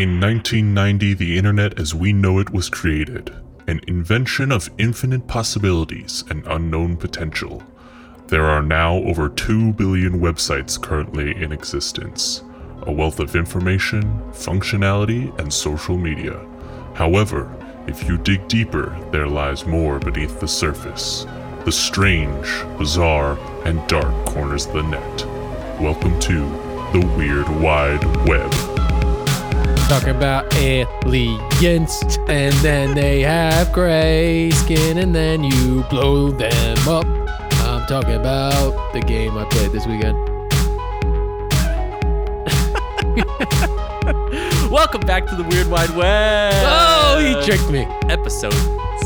In 1990, the internet as we know it was created, an invention of infinite possibilities and unknown potential. There are now over 2 billion websites currently in existence, a wealth of information, functionality, and social media. However, if you dig deeper, there lies more beneath the surface the strange, bizarre, and dark corners of the net. Welcome to the Weird Wide Web. Talking about aliens, and then they have gray skin, and then you blow them up. I'm talking about the game I played this weekend. Welcome back to the Weird Wide Web. Oh, he tricked me. Episode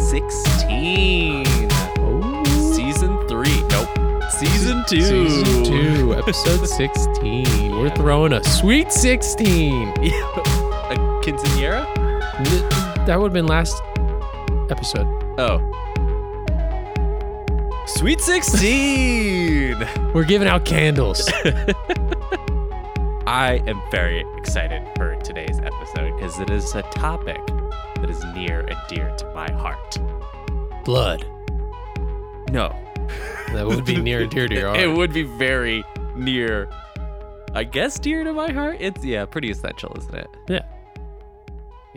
16. Season 2. Season two, episode 16. We're throwing a sweet 16. a quinceanera? That would have been last episode. Oh. Sweet 16. We're giving out candles. I am very excited for today's episode because it is a topic that is near and dear to my heart. Blood. No. That would be near and dear to your heart. It would be very near, I guess, dear to my heart. It's, yeah, pretty essential, isn't it? Yeah.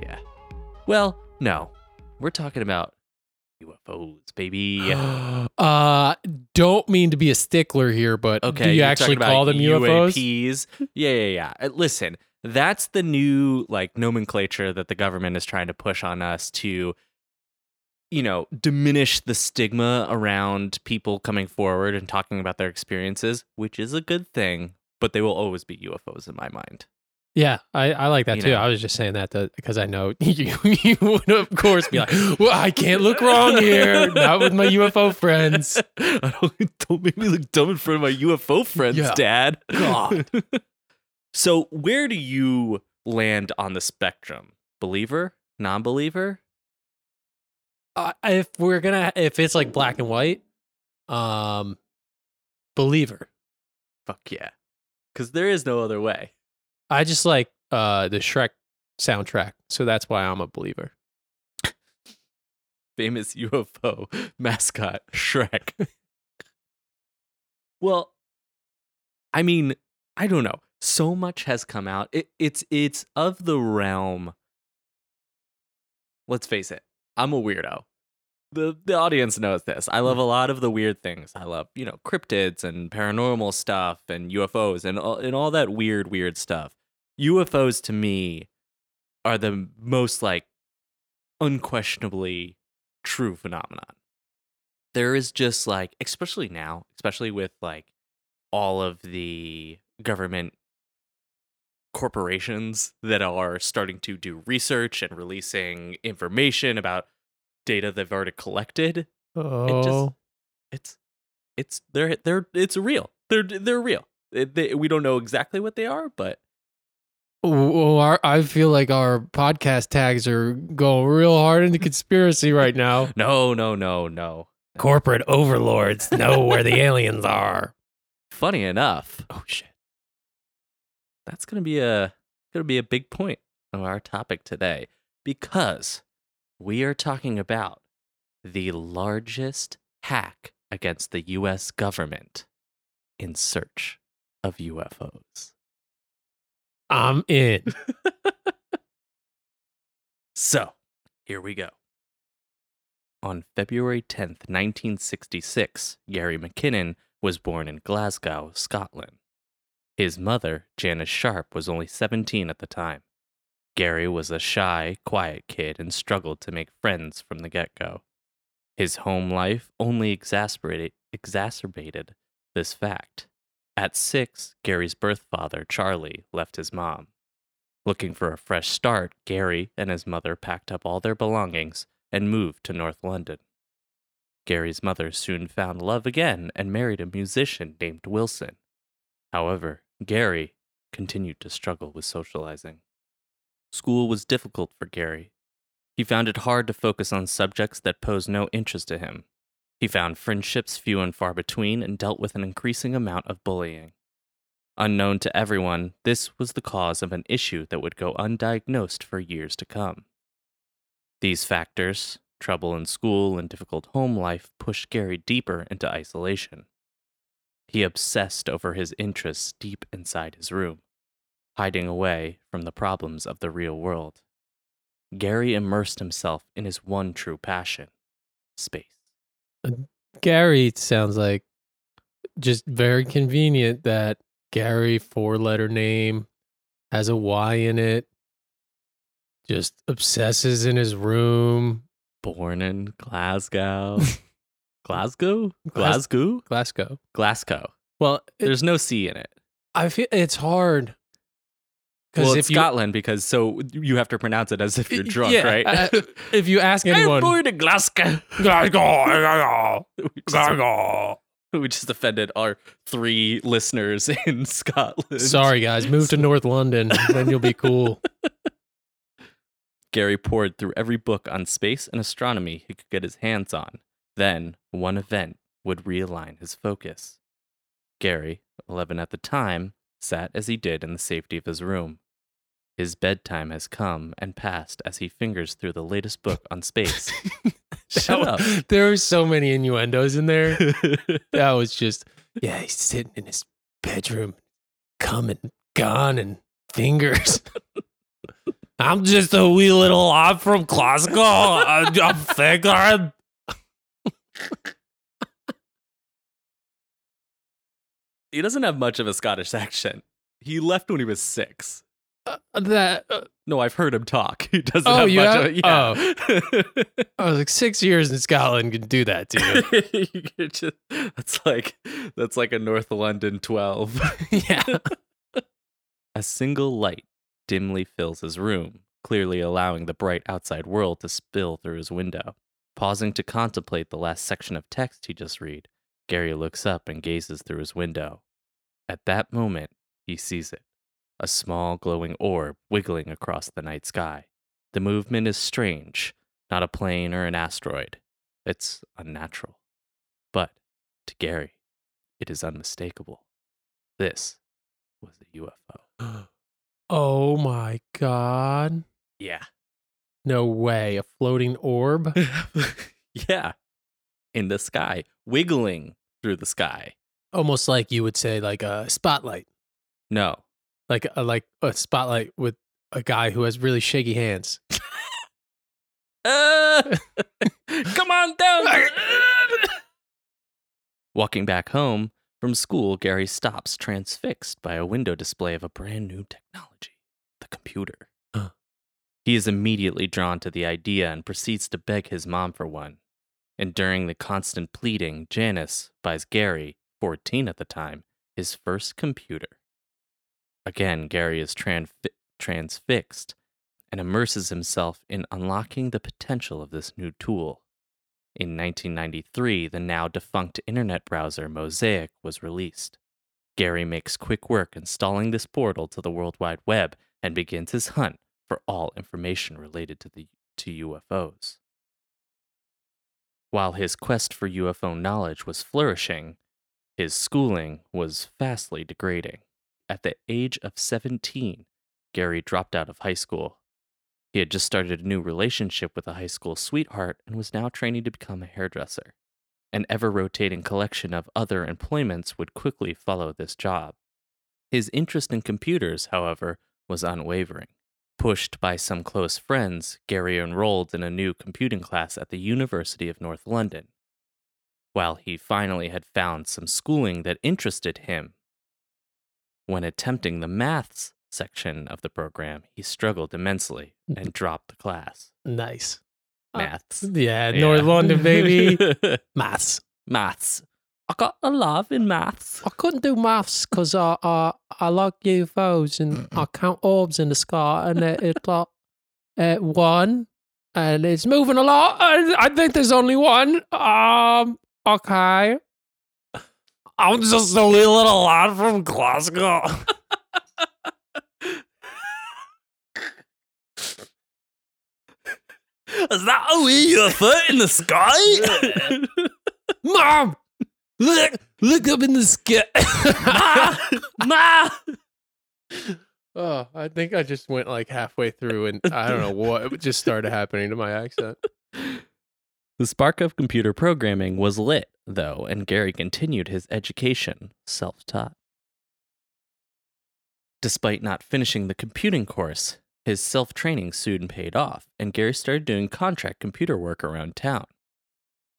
Yeah. Well, no. We're talking about UFOs, baby. uh, don't mean to be a stickler here, but Okay. do you actually call them UFOs? UAPs. Yeah, yeah, yeah. Uh, Listen, that's the new like nomenclature that the government is trying to push on us to, you know, diminish the stigma around people coming forward and talking about their experiences, which is a good thing. But they will always be UFOs in my mind. Yeah, I, I like that You too. know. I was just saying that because I know you, you would, of course, be like, well, I can't look wrong here. Not with my UFO friends. I don't, don't make me look dumb in front of my UFO friends, Yeah. Dad. God. so, where do you land on the spectrum? Believer, non-believer? Uh, if we're gonna, if it's like black and white, um, believer. Fuck yeah, because there is no other way. I just like uh the Shrek soundtrack, so that's why I'm a believer. Famous UFO mascot Shrek. well, I mean, I don't know. So much has come out. It, it's it's of the realm. Let's face it. I'm a weirdo. The the audience knows this. I love a mm. lot of the weird things. I love, you know, cryptids and paranormal stuff and UFOs and all, and all that weird weird stuff. UFOs to me are the most like unquestionably true phenomenon. There is just like, especially now, especially with like all of the government corporations that are starting to do research and releasing information about data they've already collected. Oh, It's it's they're they're it's real. They're they're real. It- they- we don't know exactly what they are, but well, our, I feel like our podcast tags are going real hard into conspiracy right now. no, no, no, no. Corporate overlords know where the aliens are. Funny enough, Oh shit. That's gonna be a gonna be a big point of our topic today because we are talking about the largest hack against the U.S. government in search of UFOs. I'm in. So, here we go. On February 10th, 1966, Gary McKinnon was born in Glasgow, Scotland. His mother, Janice Sharp, was only 17 at the time. Gary was a shy, quiet kid and struggled to make friends from the get go. His home life only exasperated, exacerbated this fact. At six, Gary's birth father, Charlie, left his mom. Looking for a fresh start, Gary and his mother packed up all their belongings and moved to North London. Gary's mother soon found love again and married a musician named Wilson. However, Gary continued to struggle with socializing. School was difficult for Gary. He found it hard to focus on subjects that posed no interest to him. He found friendships few and far between and dealt with an increasing amount of bullying. Unknown to everyone, this was the cause of an issue that would go undiagnosed for years to come. These factors, trouble in school and difficult home life, pushed Gary deeper into isolation. He obsessed over his interests deep inside his room, hiding away from the problems of the real world. Gary immersed himself in his one true passion space. Uh, Gary sounds like just very convenient that Gary four letter name has a Y in it. Just obsesses in his room. Born in Glasgow. Glasgow? Glasgow? Glasgow. Glasgow. Well, it, There's no C in it. I feel it's hard Well, if it's you Scotland because so you have to pronounce it as if you're drunk, Yeah, right? uh, if you ask anyone, I'm born in Glasgow. Glasgow, we, just, we just offended our three listeners in Scotland. Sorry, guys, move to North London, then you'll be cool. Gary pored through every book on space and astronomy he could get his hands on. Then, one event would realign his focus. Gary, 11 at the time, sat as he did in the safety of his room. His bedtime has come and passed as he fingers through the latest book on space. Shut up. There were so many innuendos in there. That was just, yeah, he's sitting in his bedroom, coming, gone, and fingers. I'm just a wee little lad from classical. I'm, I'm figuring. He doesn't have much of a Scottish accent. He left when he was six. Uh, that uh, No, I've heard him talk. He doesn't Oh, have you much have? of yeah. Oh, I was like six years in Scotland can do that to you. You just- that's like that's like a North London 12. yeah. A single light dimly fills his room, clearly allowing the bright outside world to spill through his window. Pausing to contemplate the last section of text he just read, Gary looks up and gazes through his window. At that moment, he sees it a small glowing orb wiggling across the night sky. The movement is strange, not a plane or an asteroid. It's unnatural. But to Gary, it is unmistakable. This was a UFO. Oh my God. Yeah. No way. A floating orb? yeah. In the sky, wiggling through the sky. Almost like you would say, like a spotlight. No. Like a, like a spotlight with a guy who has really shaky hands. Uh, come on down. Walking back home from school, Gary stops transfixed by a window display of a brand new technology the computer. He is immediately drawn to the idea and proceeds to beg his mom for one. And during the constant pleading, Janice buys Gary, 14 at the time, his first computer. Again, Gary is transfixed and immerses himself in unlocking the potential of this new tool. In 1993, the now defunct internet browser Mosaic was released. Gary makes quick work installing this portal to the World Wide Web and begins his hunt for all information related to the to UFOs. While his quest for UFO knowledge was flourishing, his schooling was vastly degrading. At the age of 17, Gary dropped out of high school. He had just started a new relationship with a high school sweetheart and was now training to become a hairdresser. An ever rotating collection of other employments would quickly follow this job. His interest in computers, however, was unwavering. Pushed by some close friends, Gary enrolled in a new computing class at the University of North London. While he finally had found some schooling that interested him, when attempting the maths section of the program, he struggled immensely and dropped the class. Nice. Uh, Maths. Yeah, North London, baby. Maths. maths. I got a love in maths. I couldn't do maths because I, I I like UFOs and I count orbs in the sky and it, it's like uh, one and it's moving a lot. I, I think there's only one. Um, okay. I'm just a wee little lad from Glasgow. Is that a wee UFO in the sky? Mom, Look, look up in the sky. Ma! oh, I think I just went like halfway through and I don't know what just started happening to my accent. The spark of computer programming was lit, though, and Gary continued his education self taught. Despite not finishing the computing course, his self training soon paid off, and Gary started doing contract computer work around town.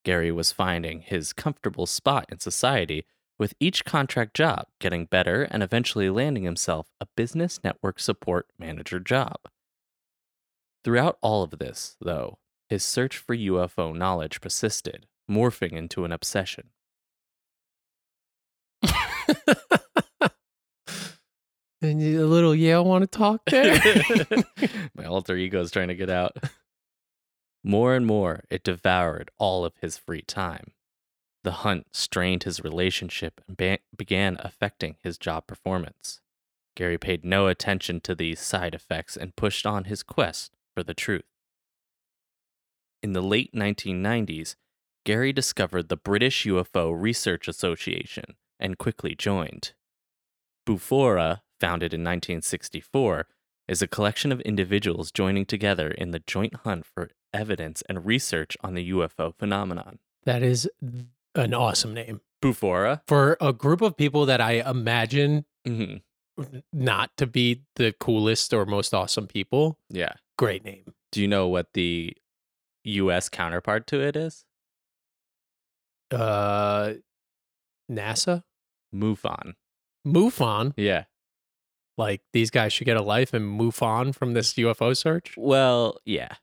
Gary was finding his comfortable spot in society, with each contract job getting better and eventually landing himself a business network support manager job. Throughout all of this, though, his search for UFO knowledge persisted, morphing into an obsession. and you- a little Yale want to talk there? My alter ego is trying to get out. More and more, it devoured all of his free time. The hunt strained his relationship and began affecting his job performance. Gary paid no attention to these side effects and pushed on his quest for the truth. In the late 1990s, Gary discovered the British UFO Research Association and quickly joined. Bufora, founded in 1964, is a collection of individuals joining together in the joint hunt for evidence and research on the UFO phenomenon. that is an awesome name Bufora? for a group of people that I imagine hmm not to be the coolest or most awesome people. Yeah. Great name. Do you know what the US counterpart to it is? Uh, NASA, MUFON. MUFON. Yeah. Like these guys should get a life and move on from this UFO search. Well, yeah.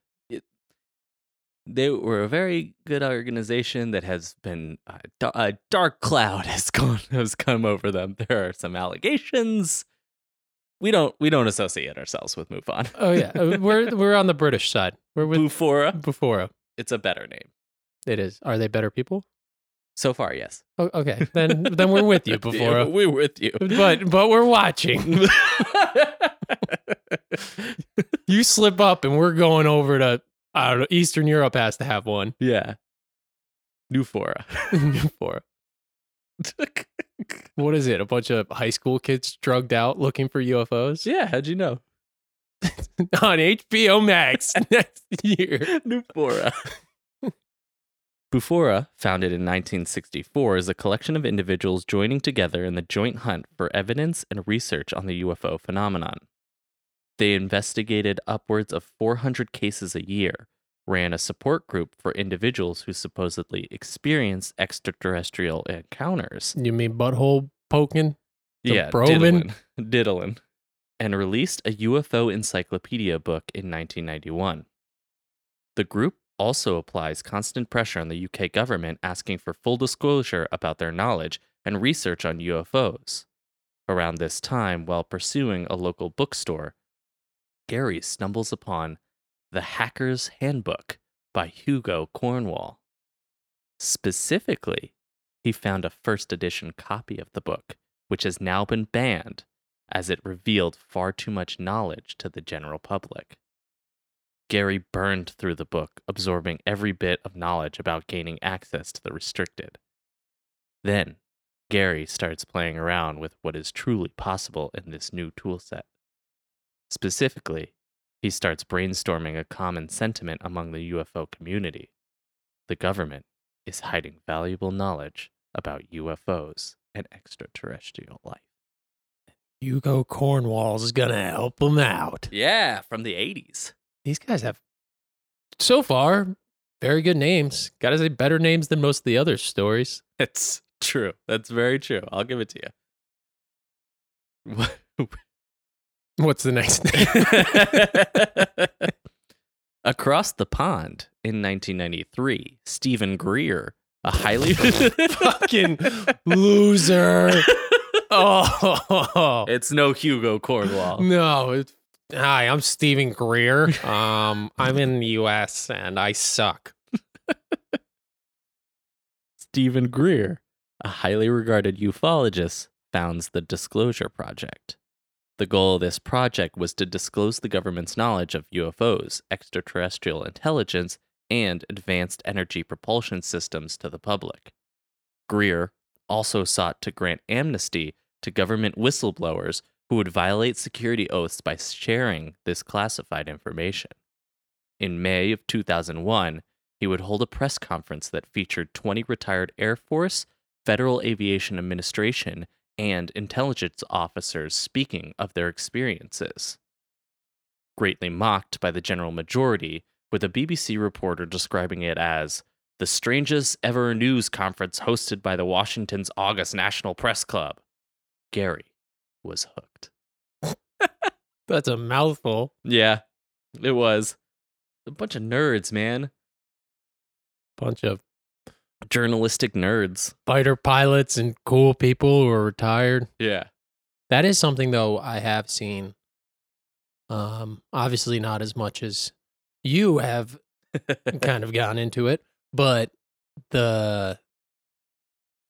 They were a very good organization that has been a, dark cloud has gone has come over them. There are some allegations. We don't we don't associate ourselves with MUFON. Oh yeah, Uh, we're we're on the British side. We're with Bufora. Bufora. It's a better name. It is. Are they better people? So far, yes. Oh, okay, then then we're with you, Yeah, we're with you. But but we're watching. You slip up, and we're going over to I don't know. Eastern Europe has to have one. yeah. Newfora. Bufora. What is it? A bunch of high school kids drugged out looking for UFOs yeah, how'd you know? on HBO Max next year. Newfora. Bufora, founded in 1964, is a collection of individuals joining together in the joint hunt for evidence and research on the UFO phenomenon. They investigated upwards of 400 cases a year, ran a support group for individuals who supposedly experienced extraterrestrial encounters, You mean butthole poking? The yeah, probing? diddling, diddling, and released a UFO encyclopedia book in 1991. The group also applies constant pressure on the UK government asking for full disclosure about their knowledge and research on UFOs. Around this time, while pursuing a local bookstore, Gary stumbles upon The Hacker's Handbook by Hugo Cornwall. Specifically, he found a first edition copy of the book, which has now been banned as it revealed far too much knowledge to the general public. Gary burned through the book, absorbing every bit of knowledge about gaining access to the restricted. Then, Gary starts playing around with what is truly possible in this new toolset. Specifically, he starts brainstorming a common sentiment among the UFO community. The government is hiding valuable knowledge about UFOs and extraterrestrial life. Hugo Cornwall's gonna help them out. Yeah, from the 80s. These guys have, so far, very good names. Gotta say, better names than most of the other stories. It's true. That's very true. I'll give it to you. What's the next name? Across the pond in 1993, Stephen Greer, a highly Fucking loser. Oh It's no Hugo Cornwall. no! It's, hi, I'm Stephen Greer. Um, I'm in the U.S. and I suck. Stephen Greer, a highly regarded ufologist, founds the Disclosure Project. The goal of this project was to disclose the government's knowledge of UFOs, extraterrestrial intelligence, and advanced energy propulsion systems to the public. Greer also sought to grant amnesty to government whistleblowers who would violate security oaths by sharing this classified information. In May of 2001, he would hold a press conference that featured 20 retired Air Force, Federal Aviation Administration, and intelligence officers speaking of their experiences. Greatly mocked by the general majority, with a BBC reporter describing it as the strangest ever news conference hosted by the Washington's August National Press Club. Gary was hooked. That's a mouthful. Yeah, it was. A bunch of nerds, man. Bunch of Journalistic nerds. fighter pilots and cool people who are retired. Yeah. That is something though I have seen. Um, obviously not as much as you have kind of gone into it, but the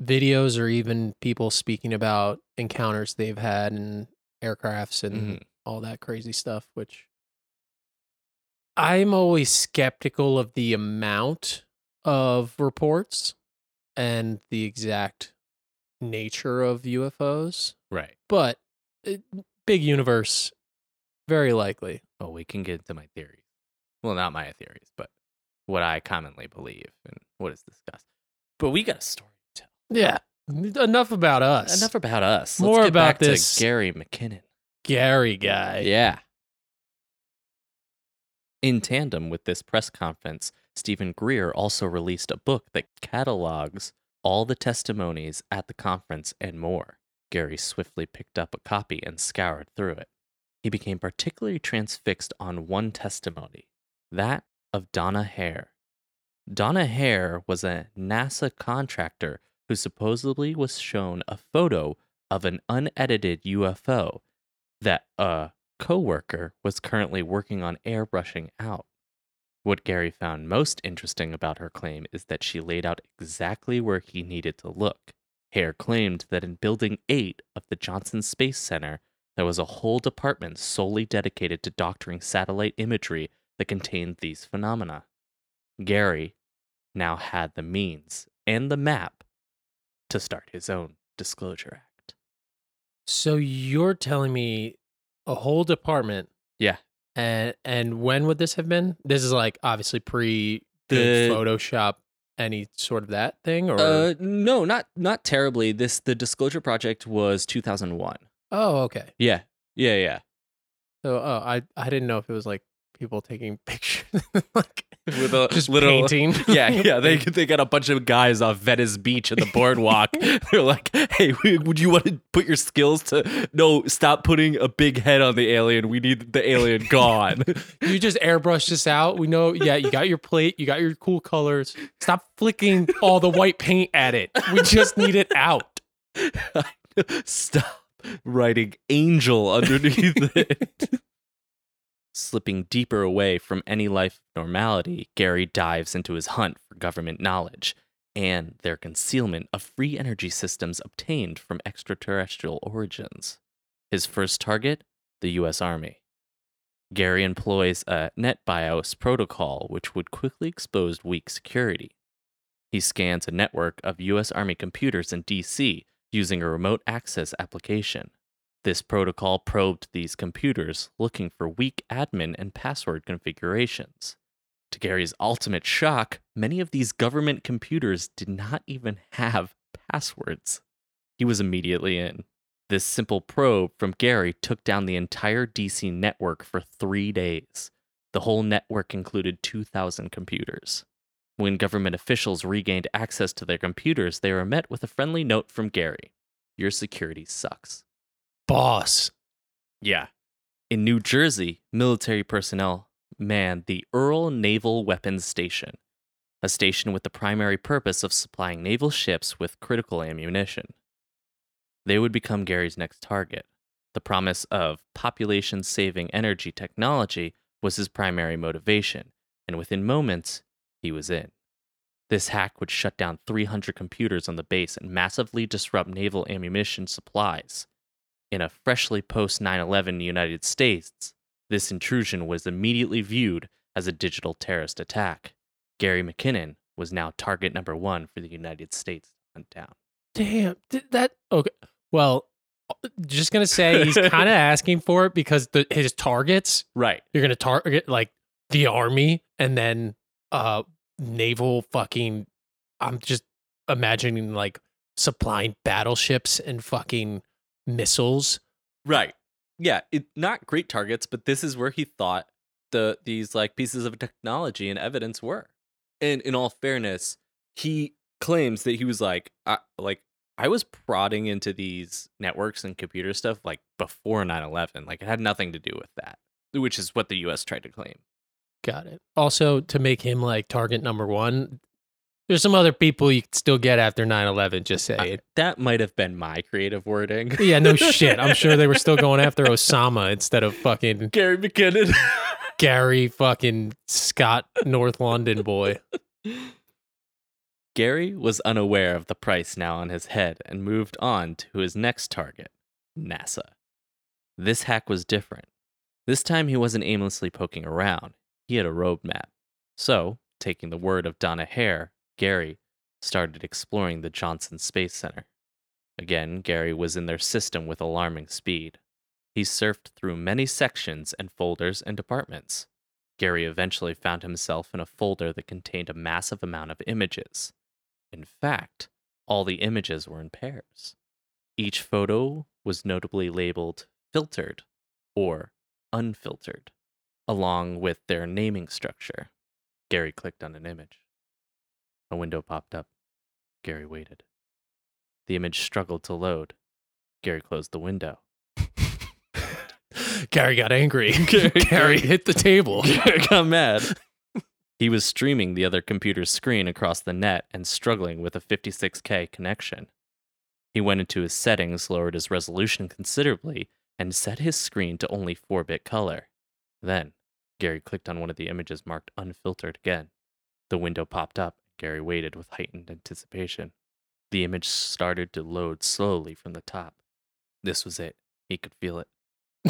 videos or even people speaking about encounters they've had in aircrafts and Mhm. all that crazy stuff, which I'm always skeptical of the amount of reports and the exact nature of UFOs, Right. but it, big universe, very likely. Oh, we can get into my theories. Well, not my theories, but what I commonly believe and what is discussed. But we got a story to tell. Yeah. Enough about us. Enough about us. More about this- Gary McKinnon. Gary guy. Yeah. In tandem with this press conference, Stephen Greer also released a book that catalogs all the testimonies at the conference and more. Gary swiftly picked up a copy and scoured through it. He became particularly transfixed on one testimony, that of Donna Hare. Donna Hare was a NASA contractor who supposedly was shown a photo of an unedited UFO that a coworker was currently working on airbrushing out. What Gary found most interesting about her claim is that she laid out exactly where he needed to look. Hare claimed that in Building 8 of the Johnson Space Center, there was a whole department solely dedicated to doctoring satellite imagery that contained these phenomena. Gary now had the means and the map to start his own Disclosure Act. So you're telling me a whole department Yeah. And and when would this have been? This is like obviously pre The- Photoshop any sort of that thing or Uh, no, not not terribly. This the Disclosure Project was 2001. Oh, okay. Yeah, yeah, yeah. So oh, I I didn't know if it was like people taking pictures like With a just little, painting. yeah, yeah. They they got a bunch of guys off Venice Beach at the boardwalk. They're like, "Hey, would you want to put your skills to? No, stop putting a big head on the alien. We need the alien gone." you just airbrush this out. We know, yeah, you got your plate, you got your cool colors. Stop flicking all the white paint at it. We just need it out. Stop writing angel underneath it. Slipping deeper away from any life of normality, Gary dives into his hunt for government knowledge and their concealment of free energy systems obtained from extraterrestrial origins. His first target, the US Army. Gary employs a NetBIOS protocol which would quickly expose weak security. He scans a network of US Army computers in DC using a remote access application. This protocol probed these computers, looking for weak admin and password configurations. To Gary's ultimate shock, many of these government computers did not even have passwords. He was immediately in. This simple probe from Gary took down the entire DC network for three days. The whole network included 2,000 computers. When government officials regained access to their computers, they were met with a friendly note from Gary Your security sucks. Boss. Yeah. In New Jersey, military personnel manned the Earle Naval Weapons Station, a station with the primary purpose of supplying naval ships with critical ammunition. They would become Gary's next target. The promise of population saving energy technology was his primary motivation, and within moments, he was in. This hack would shut down 300 computers on the base and massively disrupt naval ammunition supplies. In a freshly post 9 11 United States, this intrusion was immediately viewed as a digital terrorist attack. Gary McKinnon was now target number one for the United States to hunt down. Damn. th- That okay. Well, just gonna say he's kind of asking for it because the his targets Right. you're gonna target like the army and then uh naval fucking. I'm just imagining like supplying battleships and fucking missiles. Right. Yeah, it, not great targets, but this is where he thought the these like pieces of technology and evidence were. And in all fairness, he claims that he was like I, like I was prodding into these networks and computer stuff like before 9/11. Like it had nothing to do with that, which is what the US tried to claim. Got it. Also, to make him like target number one, there's some other people you could still get after 9/11. Just I- saying. that might have been my creative wording. yeah, no shit. I'm sure they were still going after Osama instead of fucking Gary McKinnon. Gary fucking Scott North London boy. Gary was unaware of the price now on his head and moved on to his next target, NASA. This hack was different. This time he wasn't aimlessly poking around, he had a roadmap. So, taking the word of Donna Hare, Gary started exploring the Johnson Space Center. Again, Gary was in their system with alarming speed. He surfed through many sections and folders and departments. Gary eventually found himself in a folder that contained a massive amount of images. In fact, all the images were in pairs. Each photo was notably labeled filtered or unfiltered, along with their naming structure. Gary clicked on an image. A window popped up. Gary waited. The image struggled to load. Gary closed the window. Gary got angry. Gary- Gary hit the table. Gary got mad. He was streaming the other computer's screen across the net and struggling with a 56K connection. He went into his settings, lowered his resolution considerably, and set his screen to only 4 bit color. Then, Gary clicked on one of the images marked unfiltered again. The window popped up. Gary waited with heightened anticipation. The image started to load slowly from the top. This was it. He could feel it.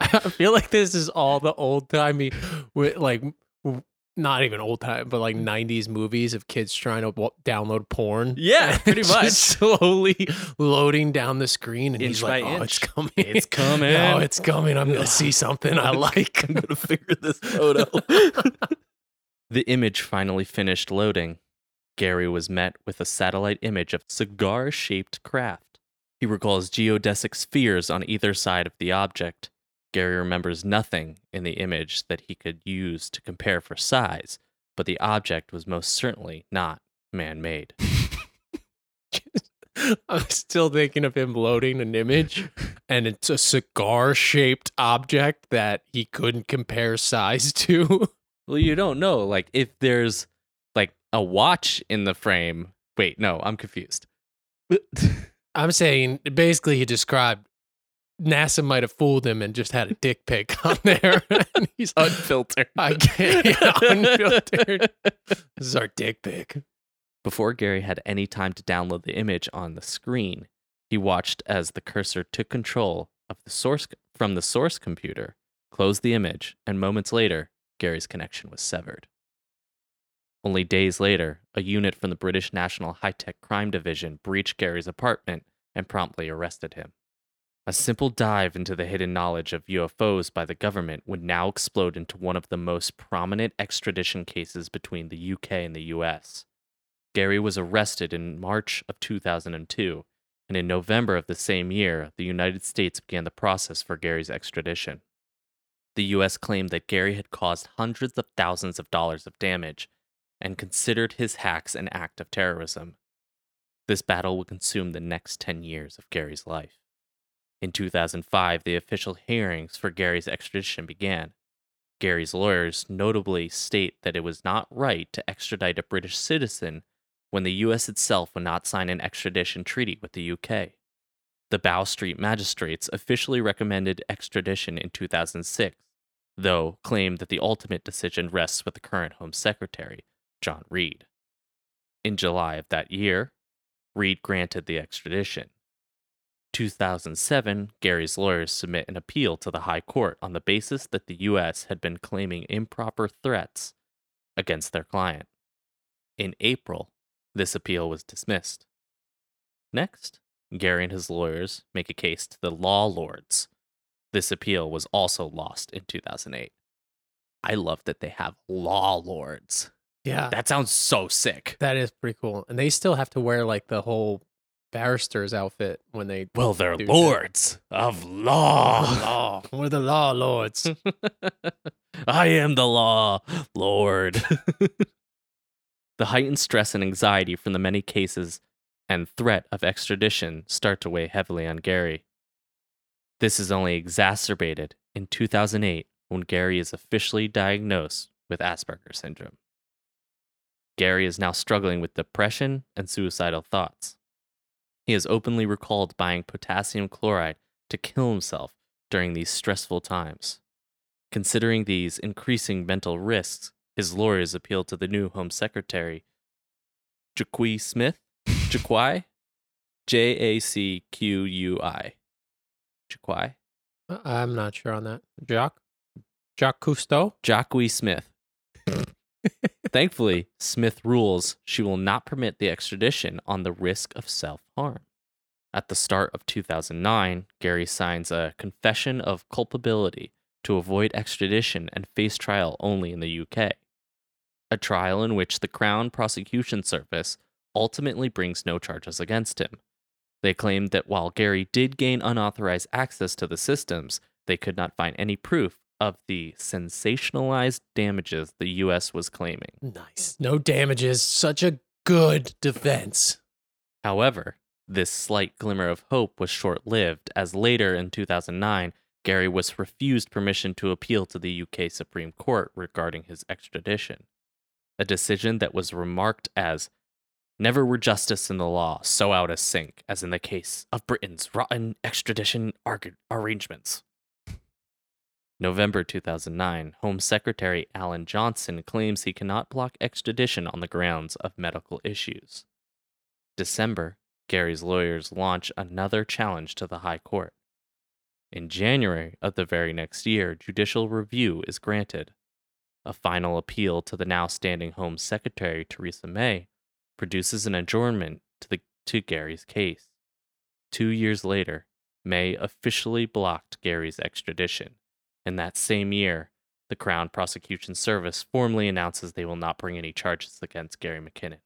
I feel like this is all the old timey, like not even old time, but like mm. '90s movies of kids trying to w- download porn. Yeah, pretty much. slowly loading down the screen, and Inch he's like, "Oh, it's coming! It's oh, coming. Oh, it's coming! I'm gonna see something I like." I'm gonna figure this photo. the image finally finished loading. Gary was met with a satellite image of cigar shaped craft. He recalls geodesic spheres on either side of the object. Gary remembers nothing in the image that he could use to compare for size, but the object was most certainly not man made. I'm still thinking of him loading an image, and it's a cigar-shaped object that he couldn't compare size to. Well, you don't know. Like, if there's a watch in the frame. Wait, no, I'm confused. I'm saying basically he described NASA might have fooled him and just had a dick pic on there. and he's Unfiltered. I can't yeah, unfiltered. This is our dick pic. Before Gary had any time to download the image on the screen, he watched as the cursor took control of the source from the source computer, closed the image, and moments later, Gary's connection was severed. Only days later, a unit from the British National High Tech Crime Division breached Gary's apartment and promptly arrested him. A simple dive into the hidden knowledge of UFOs by the government would now explode into one of the most prominent extradition cases between the UK and the US. Gary was arrested in March of 2002, and in November of the same year, the United States began the process for Gary's extradition. The US claimed that Gary had caused hundreds of thousands of dollars of damage and considered his hacks an act of terrorism. This battle would consume the next 10 years of Gary's life. In 2005, the official hearings for Gary's extradition began. Gary's lawyers notably state that it was not right to extradite a British citizen when the US itself would not sign an extradition treaty with the UK. The Bow Street magistrates officially recommended extradition in 2006, though claimed that the ultimate decision rests with the current Home Secretary, John Reid. In July of that year, Reid granted the extradition. 2007, Gary's lawyers submit an appeal to the High Court on the basis that the U.S. had been claiming improper threats against their client. In April, this appeal was dismissed. Next, Gary and his lawyers make a case to the law lords. This appeal was also lost in 2008. I love that they have law lords. Yeah. That sounds so sick. that is pretty cool. And they still have to wear like the whole barrister's outfit when they Well, they're do lords of law. law. We're the law lords. I am the law, Lord. the heightened stress and anxiety from the many cases and threat of extradition start to weigh heavily on Gary. This is only exacerbated in 2008 when Gary is officially diagnosed with Asperger's syndrome. Gary is now struggling with depression and suicidal thoughts. He has openly recalled buying potassium chloride to kill himself during these stressful times. Considering these increasing mental risks, his lawyers appealed to the new Home Secretary, Jacqui Smith, Jacqui, J A C Q U I, Jacqui, I- uh, I'm not sure on that. Jacques? Jacques Cousteau? Jacqui Smith. Thankfully, Smith rules she will not permit the extradition on the risk of self harm. At the start of 2009, Gary signs a confession of culpability to avoid extradition and face trial only in the UK. A trial in which the Crown Prosecution Service ultimately brings no charges against him. They claimed that while Gary did gain unauthorized access to the systems, they could not find any proof of the sensationalized damages the US was claiming. Nice. No damages. Such a good defense. However, this slight glimmer of hope was short lived, as later in 2009, Gary was refused permission to appeal to the UK Supreme Court regarding his extradition. A decision that was remarked as Never were justice and the law so out of sync as in the case of Britain's rotten extradition arg- arrangements. November 2009, Home Secretary Alan Johnson claims he cannot block extradition on the grounds of medical issues. December, Gary's lawyers launch another challenge to the High Court. In January of the very next year, judicial review is granted. A final appeal to the now standing Home Secretary Theresa May produces an adjournment to, the, to Gary's case. Two years later, May officially blocked Gary's extradition. In that same year, the Crown Prosecution Service formally announces they will not bring any charges against Gary McKinnon.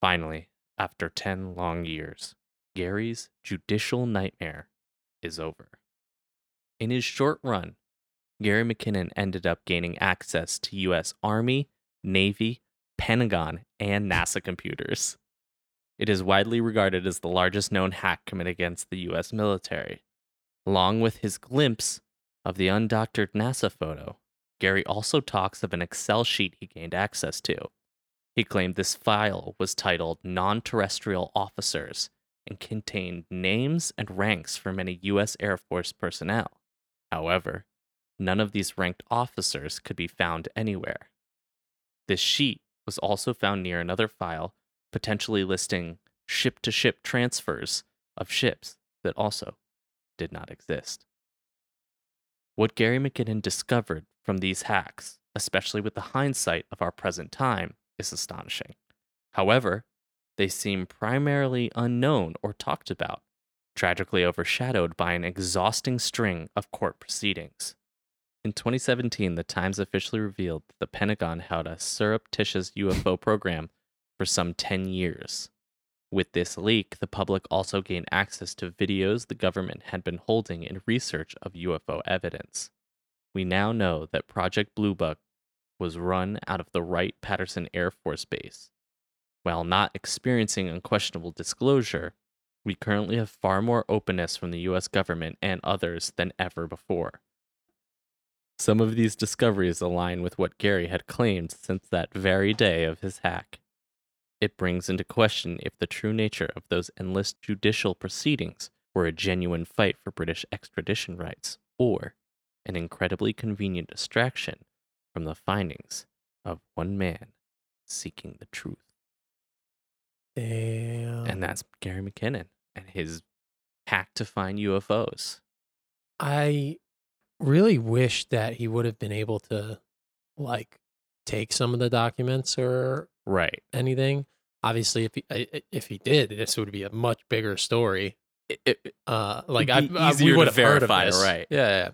Finally, after 10 long years, Gary's judicial nightmare is over. In his short run, Gary McKinnon ended up gaining access to U.S. Army, Navy, Pentagon, and NASA computers. It is widely regarded as the largest known hack committed against the U.S. military. Along with his glimpse of the undoctored NASA photo, Gary also talks of an Excel sheet he gained access to. He claimed this file was titled Non Terrestrial Officers and contained names and ranks for many U.S. Air Force personnel. However, none of these ranked officers could be found anywhere. This sheet was also found near another file, potentially listing ship to ship transfers of ships that also did not exist. What Gary McKinnon discovered from these hacks, especially with the hindsight of our present time, is astonishing. However, they seem primarily unknown or talked about, tragically overshadowed by an exhausting string of court proceedings. In 2017, the Times officially revealed that the Pentagon held a surreptitious UFO program for some 10 years. With this leak, the public also gained access to videos the government had been holding in research of UFO evidence. We now know that Project Blue Book was run out of the Wright Patterson Air Force Base. While not experiencing unquestionable disclosure, we currently have far more openness from the US government and others than ever before. Some of these discoveries align with what Gary had claimed since that very day of his hack. It brings into question if the true nature of those endless judicial proceedings were a genuine fight for British extradition rights or an incredibly convenient distraction from the findings of one man seeking the truth. Damn. And that's Gary McKinnon and his hack to find UFOs. I really wish that he would have been able to like take some of the documents or Right. anything. obviously, if he if he did, this would be a much bigger story. It- it- Uh, like I, I we would have heard of verify, this, right. Yeah, yeah.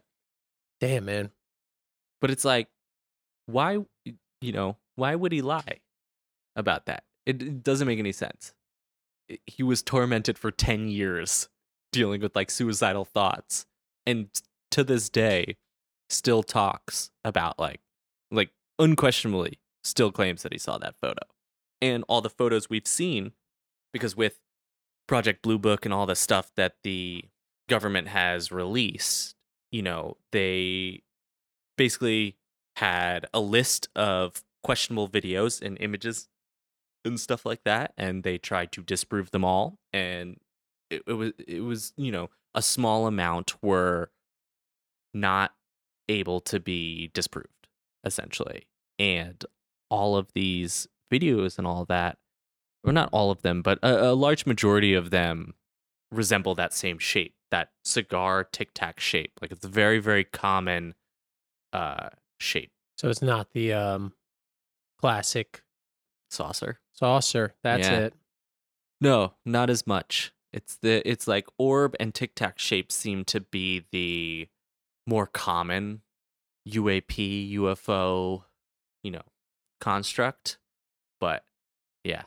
Damn, man. but it's like, why, you know, why would he lie about that? It, it doesn't make any sense. He was tormented for 10 years dealing with like suicidal thoughts and to this day still talks about like like unquestionably still claims that he saw that photo. And all the photos we've seen because with Project Blue Book and all the stuff that the government has released, you know, they basically had a list of questionable videos and images and stuff like that and they tried to disprove them all and it, it was it was you know a small amount were not able to be disproved essentially and all of these videos and all that or not all of them but a, a large majority of them resemble that same shape that cigar tic tac shape like it's a very very common uh shape So it's not the um classic saucer saucer. That's Yeah. it. no not as much it's the it's like orb and tic tac shapes seem to be the more common uap ufo you know construct but yeah.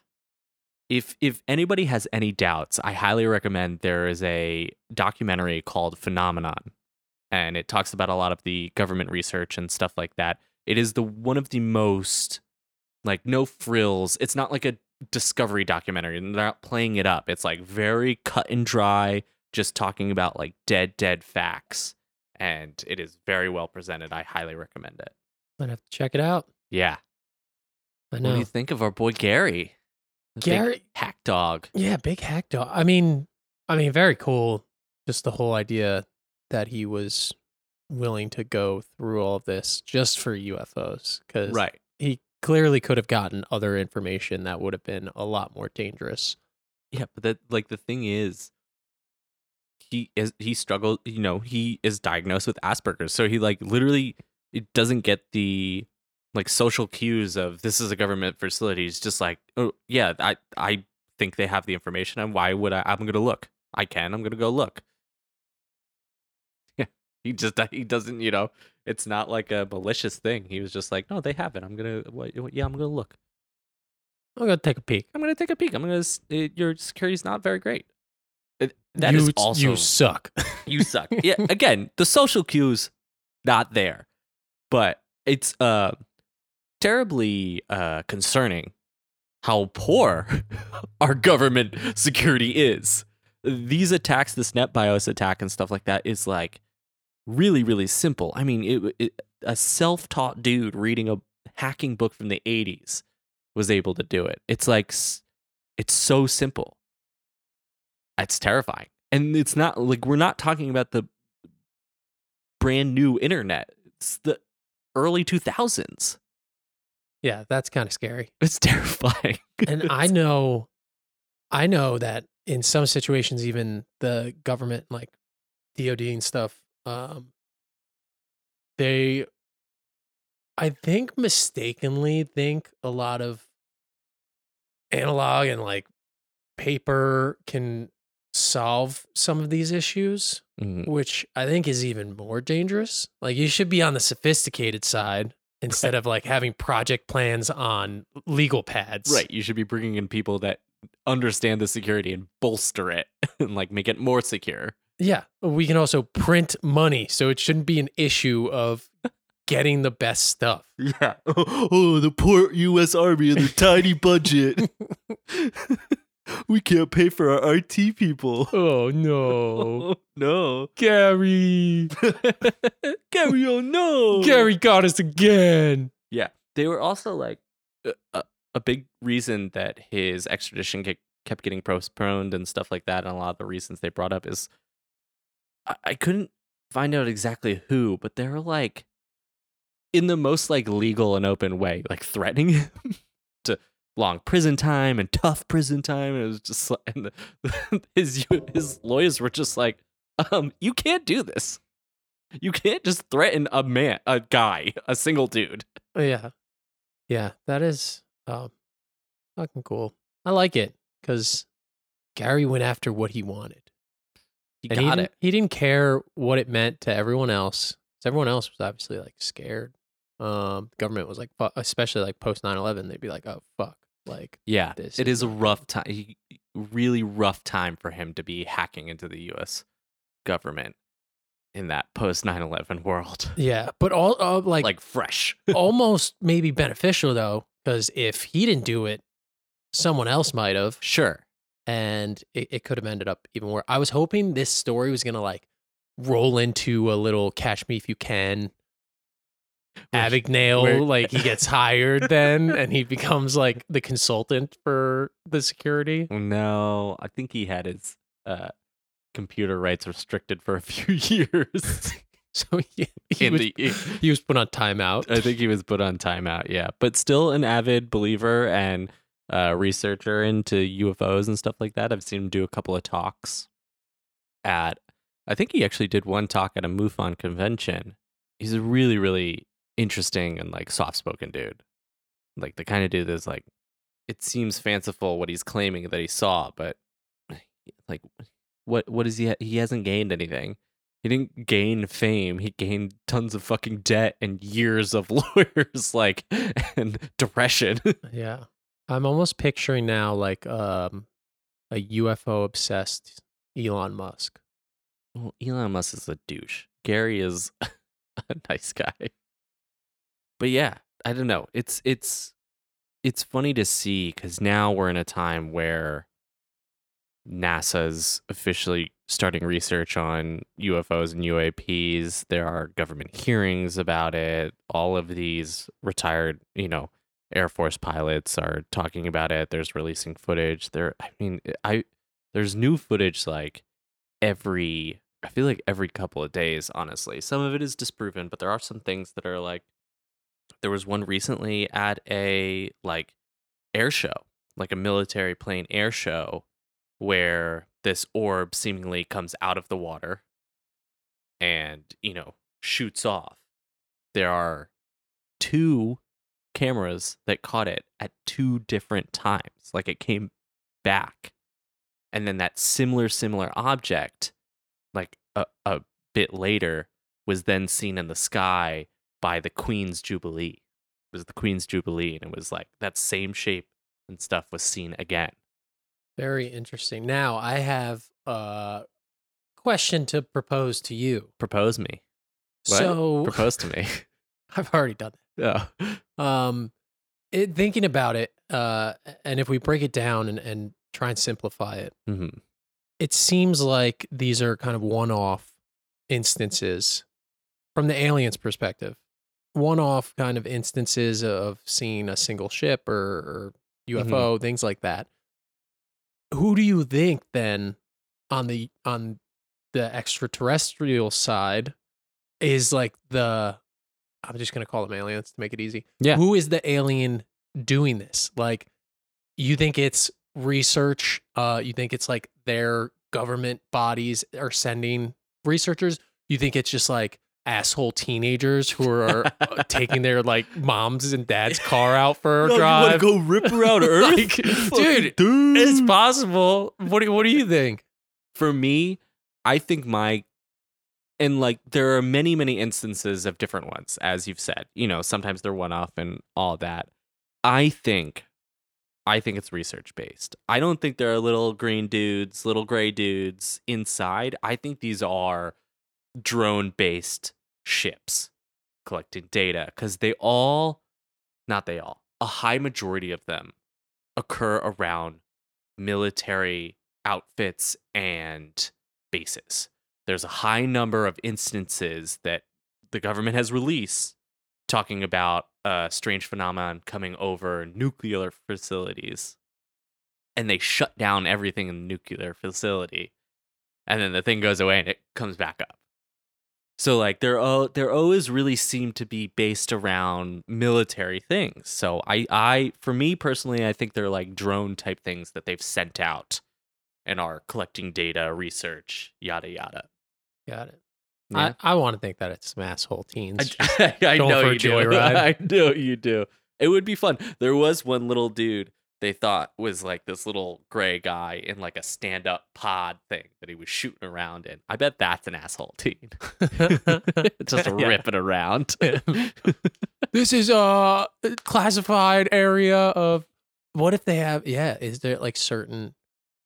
If if anybody has any doubts i highly recommend there is a documentary called phenomenon and it talks about a lot of the government research and stuff like that. It is the one of the most like no frills it's not like a discovery documentary and they're not playing it up. It's like very cut and dry just talking about like dead dead facts and it is very well presented. I highly recommend it. Might have to check it out. yeah I what do know. you think of our boy gary The big Gary, hack dog yeah, big hack dog. I mean, I mean, very cool. Just the whole idea that he was willing to go through all of this just for UFOs, because right he clearly could have gotten other information that would have been a lot more dangerous. Yeah, but that like the thing is he is he struggled, you know, he is diagnosed with Asperger's. So he like literally it doesn't get the like social cues of this is a government facility. is just like, "Oh, yeah, I I think they have the information and why would I I'm going to look. I can. I'm going to go look." Yeah. He just he doesn't, you know, it's not like a malicious thing. He was just like, "No, they have it. I'm going to what, yeah, I'm going to look." I'm gonna take a peek. I'm gonna take a peek. I'm gonna. s- uh, Your security's not very great. It- That you, is also you suck. you suck. yeah. Again, the social cues not there, but it's uh terribly uh concerning how poor our government security is. These attacks, this NetBIOS attack and stuff like that, is like really, really simple. I mean, it, it a self-taught dude reading a hacking book from the '80s was able to do it. It's like it's so simple. It's terrifying. And it's not like we're not talking about the brand new internet. It's the early 2000s. Yeah, that's kind of scary. It's terrifying. and I know, I know that in some situations, even the government, like DoD and stuff, um, they, I think, mistakenly think a lot of analog and like paper can solve some of these issues, Mhm. which I think is even more dangerous. Like you should be on the sophisticated side instead of like having project plans on legal pads. Right. You should be bringing in people that understand the security and bolster it and like make it more secure. Yeah. We can also print money, so it shouldn't be an issue of getting the best stuff. Yeah. Oh, the poor U.S. Army and their tiny budget. we can't pay for our RT people. Oh no. no. Gary. Gary, oh no. Gary got us again. Yeah. They were also like a, a, big reason that his extradition ke- kept getting postponed and stuff like that. And a lot of the reasons they brought up is I, I couldn't find out exactly who, but they were like in the most like legal and open way, like threatening him long prison time and tough prison time. And it was just like, and the, his his lawyers were just like, um, you can't do this. You can't just threaten a man, a guy, a single dude. Oh, yeah. Yeah, that is um fucking cool. I like it because Gary went after what he wanted. He and got he didn't, it. He didn't care what it meant to everyone else. everyone else was obviously like scared. Um, the government was like, especially like post 9-11, they'd be like, oh fuck, like Yeah, This it is is a rough time. Really rough time for him to be hacking into the U.S. government in that post 9/11 world. yeah. But all uh, like, Like, fresh. almost maybe beneficial though, because if he didn't do it, someone else might have, Sure. and it, it could have ended up even worse. I was hoping this story was gonna like roll into a little "Catch Me If You Can." Abagnale, where- like he gets hired then, and he becomes like the consultant for the security. No, I think he had his uh, computer rights restricted for a few years. So he, he was the- he was put on timeout. I think he was put on timeout, yeah. But still an avid believer and uh, researcher into UFOs and stuff like that. I've seen him do a couple of talks at, I think he actually did one talk at a MUFON convention. He's a really, really interesting and like soft spoken dude. Like the kind of dude that's like, it seems fanciful what he's claiming that he saw, but like, what what is he? He hasn't gained anything. He didn't gain fame. He gained tons of fucking debt and years of lawyers, like and depression. Yeah. I'm almost picturing now like um a UFO obsessed Elon Musk. well, Elon Musk is a douche. Gary is a nice guy. But yeah, I don't know. It's it's it's funny to see because now we're in a time where NASA's officially starting research on UFOs and UAPs. There are government hearings about it. All of these retired, you know, Air Force pilots are talking about it. There's releasing footage. There, I mean, I there's new footage like every. I feel like every couple of days. Honestly, some of it is disproven, but there are some things that are like. There was one recently at a like air show, like a military plane air show, where this orb seemingly comes out of the water and, you know, shoots off. There are two cameras that caught it at two different times. Like it came back. And then that similar, similar object, like a, a bit later, was then seen in the sky by the Queen's Jubilee. It was the Queen's Jubilee, and it was like that same shape and stuff was seen again. Very interesting. Now I have a question to propose to you. Propose me. What? So Propose to me. I've already done that. yeah. Um it, thinking about it, uh, and if we break it down and, and try and simplify it, hmm it seems like these are kind of one-off instances from the aliens' perspective. One-off kind of instances of seeing a single ship or, or UFO, things like that. Who do you think then on the on the extraterrestrial side is like the I'm just gonna call them aliens to make it easy. Yeah. Who is the alien doing this? Like you think it's research, uh you think it's like their government bodies are sending researchers? You think it's just like asshole teenagers who are uh, taking their like moms and dad's car out for a drive? go rip around Earth? Like, dude, It's possible. What do what do you think? For me, I think my and like there are many, many instances of different ones, as you've said. You know, sometimes they're one off and all that. I think I think it's research based. I don't think there are little green dudes, little gray dudes inside. I think these are drone based ships collecting data because they all, not they all, a high majority of them occur around military outfits and bases. There's a high number of instances that the government has released talking about a strange phenomenon coming over nuclear facilities. And they shut down everything in the nuclear facility. And then the thing goes away and it comes back up. So like they're all they're always really seem to be based around military things. So I I for me personally I think they're like drone type things that they've sent out and are collecting data, research, yada yada. Got it. Yeah. I, I want to think that it's some asshole teens. I, I going know you do. I know you do. It would be fun. There was one little dude they thought was like this little gray guy in like a stand-up pod thing that he was shooting around in. I bet that's an asshole teen. Just ripping around. this is a uh, classified area of what if they have yeah is there like certain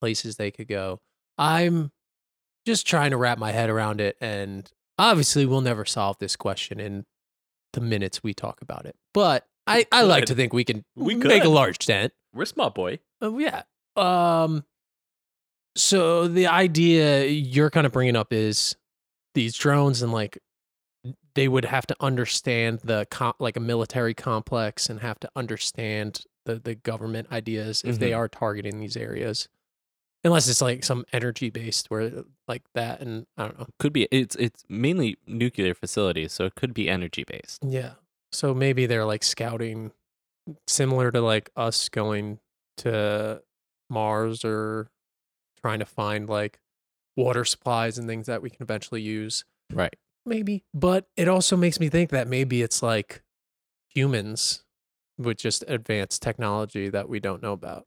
places they could go i'm just trying to wrap my head around it and obviously we'll never solve this question in the minutes we talk about it but i i like to think we can We make a large dent We're smart boy. Oh yeah. Um. So the idea you're kind of bringing up is these drones and like they would have to understand the com- like a military complex and have to understand the the government ideas if they Mhm. are targeting these areas. Unless it's like some energy based where like that and I don't know. Could be it's it's mainly nuclear facilities, so it could be energy based. Yeah. So maybe they're like scouting similar to like us going to Mars or trying to find like water supplies and things that we can eventually use. Right. Maybe. But it also makes me think that maybe it's like humans with just advanced technology that we don't know about.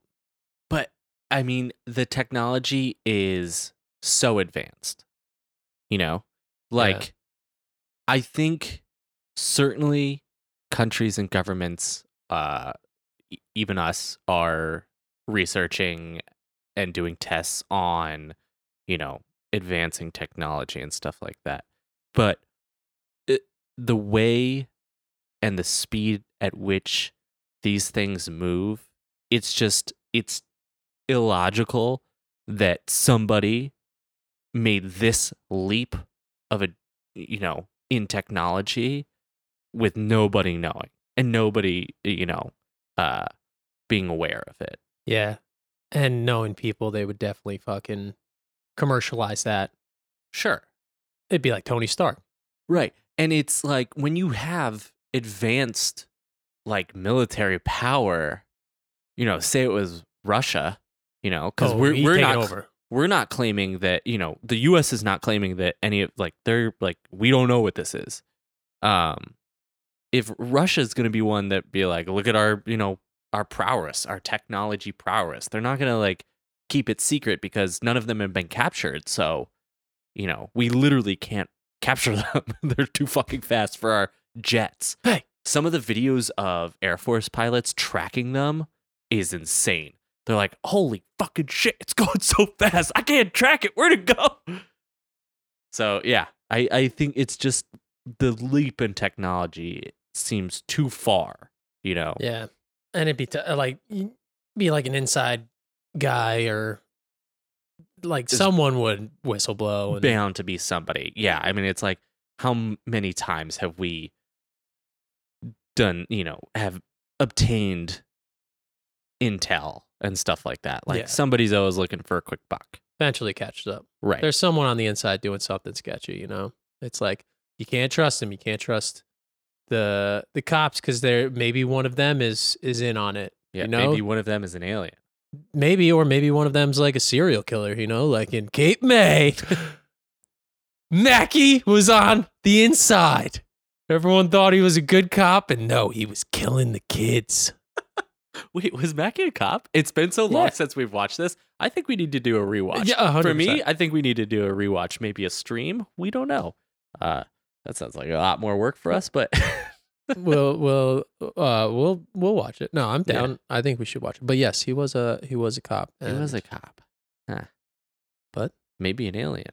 But I mean, the technology is so advanced. You know? Like I think certainly countries and governments uh even us are researching and doing tests on, you know, advancing technology and stuff like that. But it, the way and the speed at which these things move, it's just it's illogical that somebody made this leap of a you know in technology with nobody knowing and nobody you know uh being aware of it Yeah. And knowing people, they would definitely fucking commercialize that. sure It'd be like Tony Stark. right and it's like when you have advanced like military power you know say it was russia you know because Oh, we're, we're not over. we're not claiming that you know the us is not claiming that any of like they're like we don't know what this is um if russia's going to be one that be like look at our you know our prowess our technology prowess they're not going to like keep it secret because none of them have been captured so you know we literally can't capture them they're too fucking fast for our jets Hey. some of the videos of air force pilots tracking them is insane they're like, holy fucking shit, it's going so fast. I can't track it. Where'd it go? So yeah, I, I think it's just the leap in technology seems too far, you know? Yeah. And it'd be t- like, be like an inside guy or like Just someone would whistle blow. And, Bound to be somebody. Yeah. I mean, it's like, how many times have we done, you know, have obtained intel and stuff like that? Like Yeah. somebody's always looking for a quick buck. eventually catches up. Right. There's someone on the inside doing something sketchy, you know? It's like, you can't trust him. You can't trust the the cops because they're maybe one of them is is in on it. yeah. you know? Maybe one of them is an alien. Maybe, or maybe one of them's like a serial killer, you know, like in Cape May. Mackie was on the inside. Everyone thought he was a good cop, and no, he was killing the kids. Wait, was Mackie a cop? It's been so long Yeah. since we've watched this. I think we need to do a rewatch. Yeah, 100%. For me, I think we need to do a rewatch, maybe a stream. We don't know. Uh, that sounds like a lot more work for us, but we'll we'll uh we'll we'll watch it. No, I'm Yeah. down. I think we should watch it. But yes, he was a he was a cop. he was a cop. Huh. But? maybe an alien.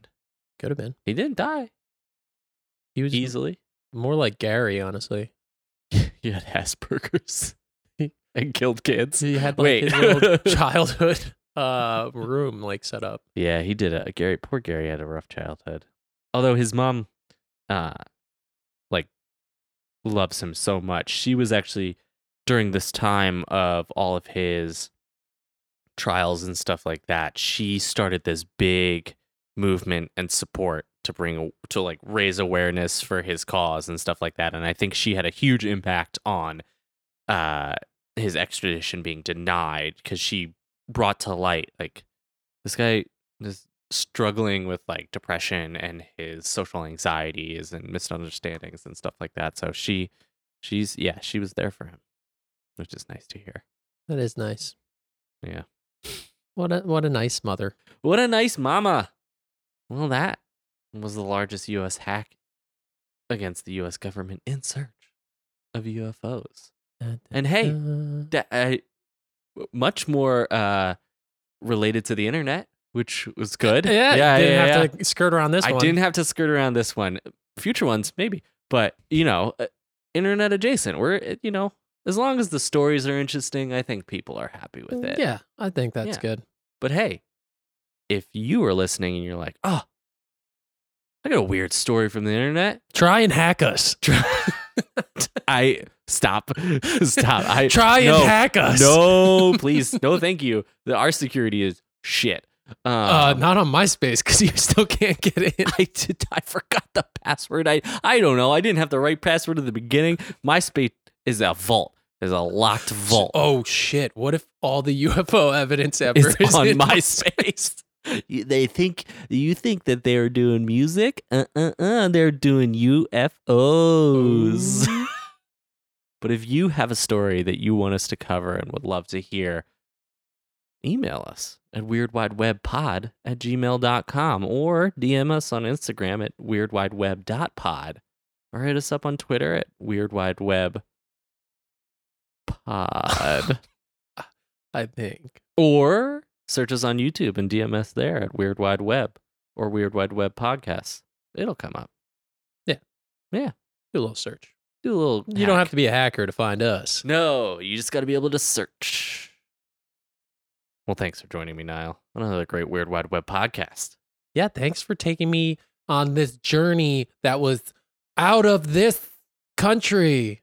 could have been. He didn't die He was easily. more like Gary, honestly. he had Asperger's and killed kids. He had like Wait. his little childhood uh room like set up. Yeah, he did. A, Gary, poor Gary had a rough childhood. Although his mom, uh, like, loves him so much. She was actually during this time of all of his trials and stuff like that. She started this big movement and support to bring to like raise awareness for his cause and stuff like that. And I think she had a huge impact on uh his extradition being denied because she brought to light like this guy is struggling with like depression and his social anxieties and misunderstandings and stuff like that. So she she's yeah, she was there for him. Which is nice to hear. That is nice. Yeah. What a what a nice mother. What a nice mama. Well, that was the largest U.S. hack against the U.S. government in search of UFOs. And hey, Da- uh, much more uh, related to the internet, which was good. yeah, yeah, didn't yeah, have yeah. to skirt around this I one. didn't have to skirt around this one. Future ones, maybe, but you know, uh, internet adjacent. We're you know, as long as the stories are interesting, I think people are happy with it. Yeah, I think that's Yeah. good. But hey, if you are listening and you're like, oh, I got a weird story from the internet. Try and hack us. I stop, stop. I Try and no, hack us. No, please, no, thank you. The, our security is shit. Um, Uh, not on MySpace because you still can't get in. I did. I forgot the password. I I don't know. I didn't have the right password at the beginning. MySpace is a vault. Is a locked vault. Oh shit! What if all the UFO evidence ever is is on in MySpace. They think you think that they are doing music. Uh uh uh. They're doing UFOs. but if you have a story that you want us to cover and would love to hear, email us at weirdwidewebpod at gmail.com or DM us on Instagram at weirdwideweb.pod or hit us up on Twitter at weirdwidewebpod. I think. or search us on YouTube and DM us there at Weird Wide Web or Weird Wide Web Podcasts. It'll come up. Yeah. Yeah. Do a little search. Do a little. You don't have to be a hacker to find us. No, you just got to be able to search. Well, thanks for joining me, Niall. on Another great Weird Wide Web podcast. Yeah, thanks for taking me on this journey that was out of this country.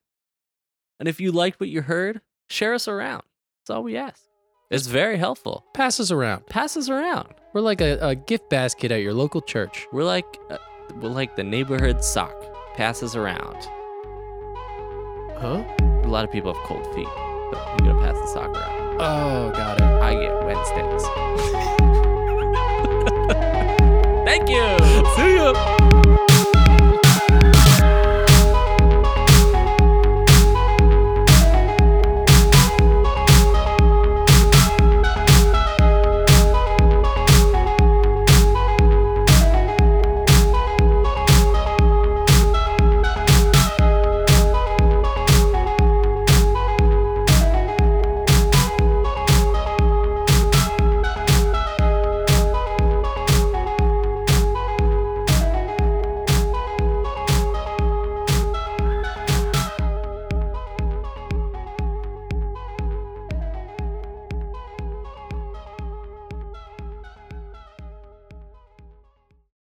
And if you liked what you heard, share us around. That's all we ask. It's very helpful. Pass us around. Pass us around. We're like a, a gift basket at your local church. We're like uh, we're like the neighborhood sock. Passes around. Huh? A lot of people have cold feet, but you gotta pass the sock around. Oh, got it. I get Wednesdays. Thank you. See ya.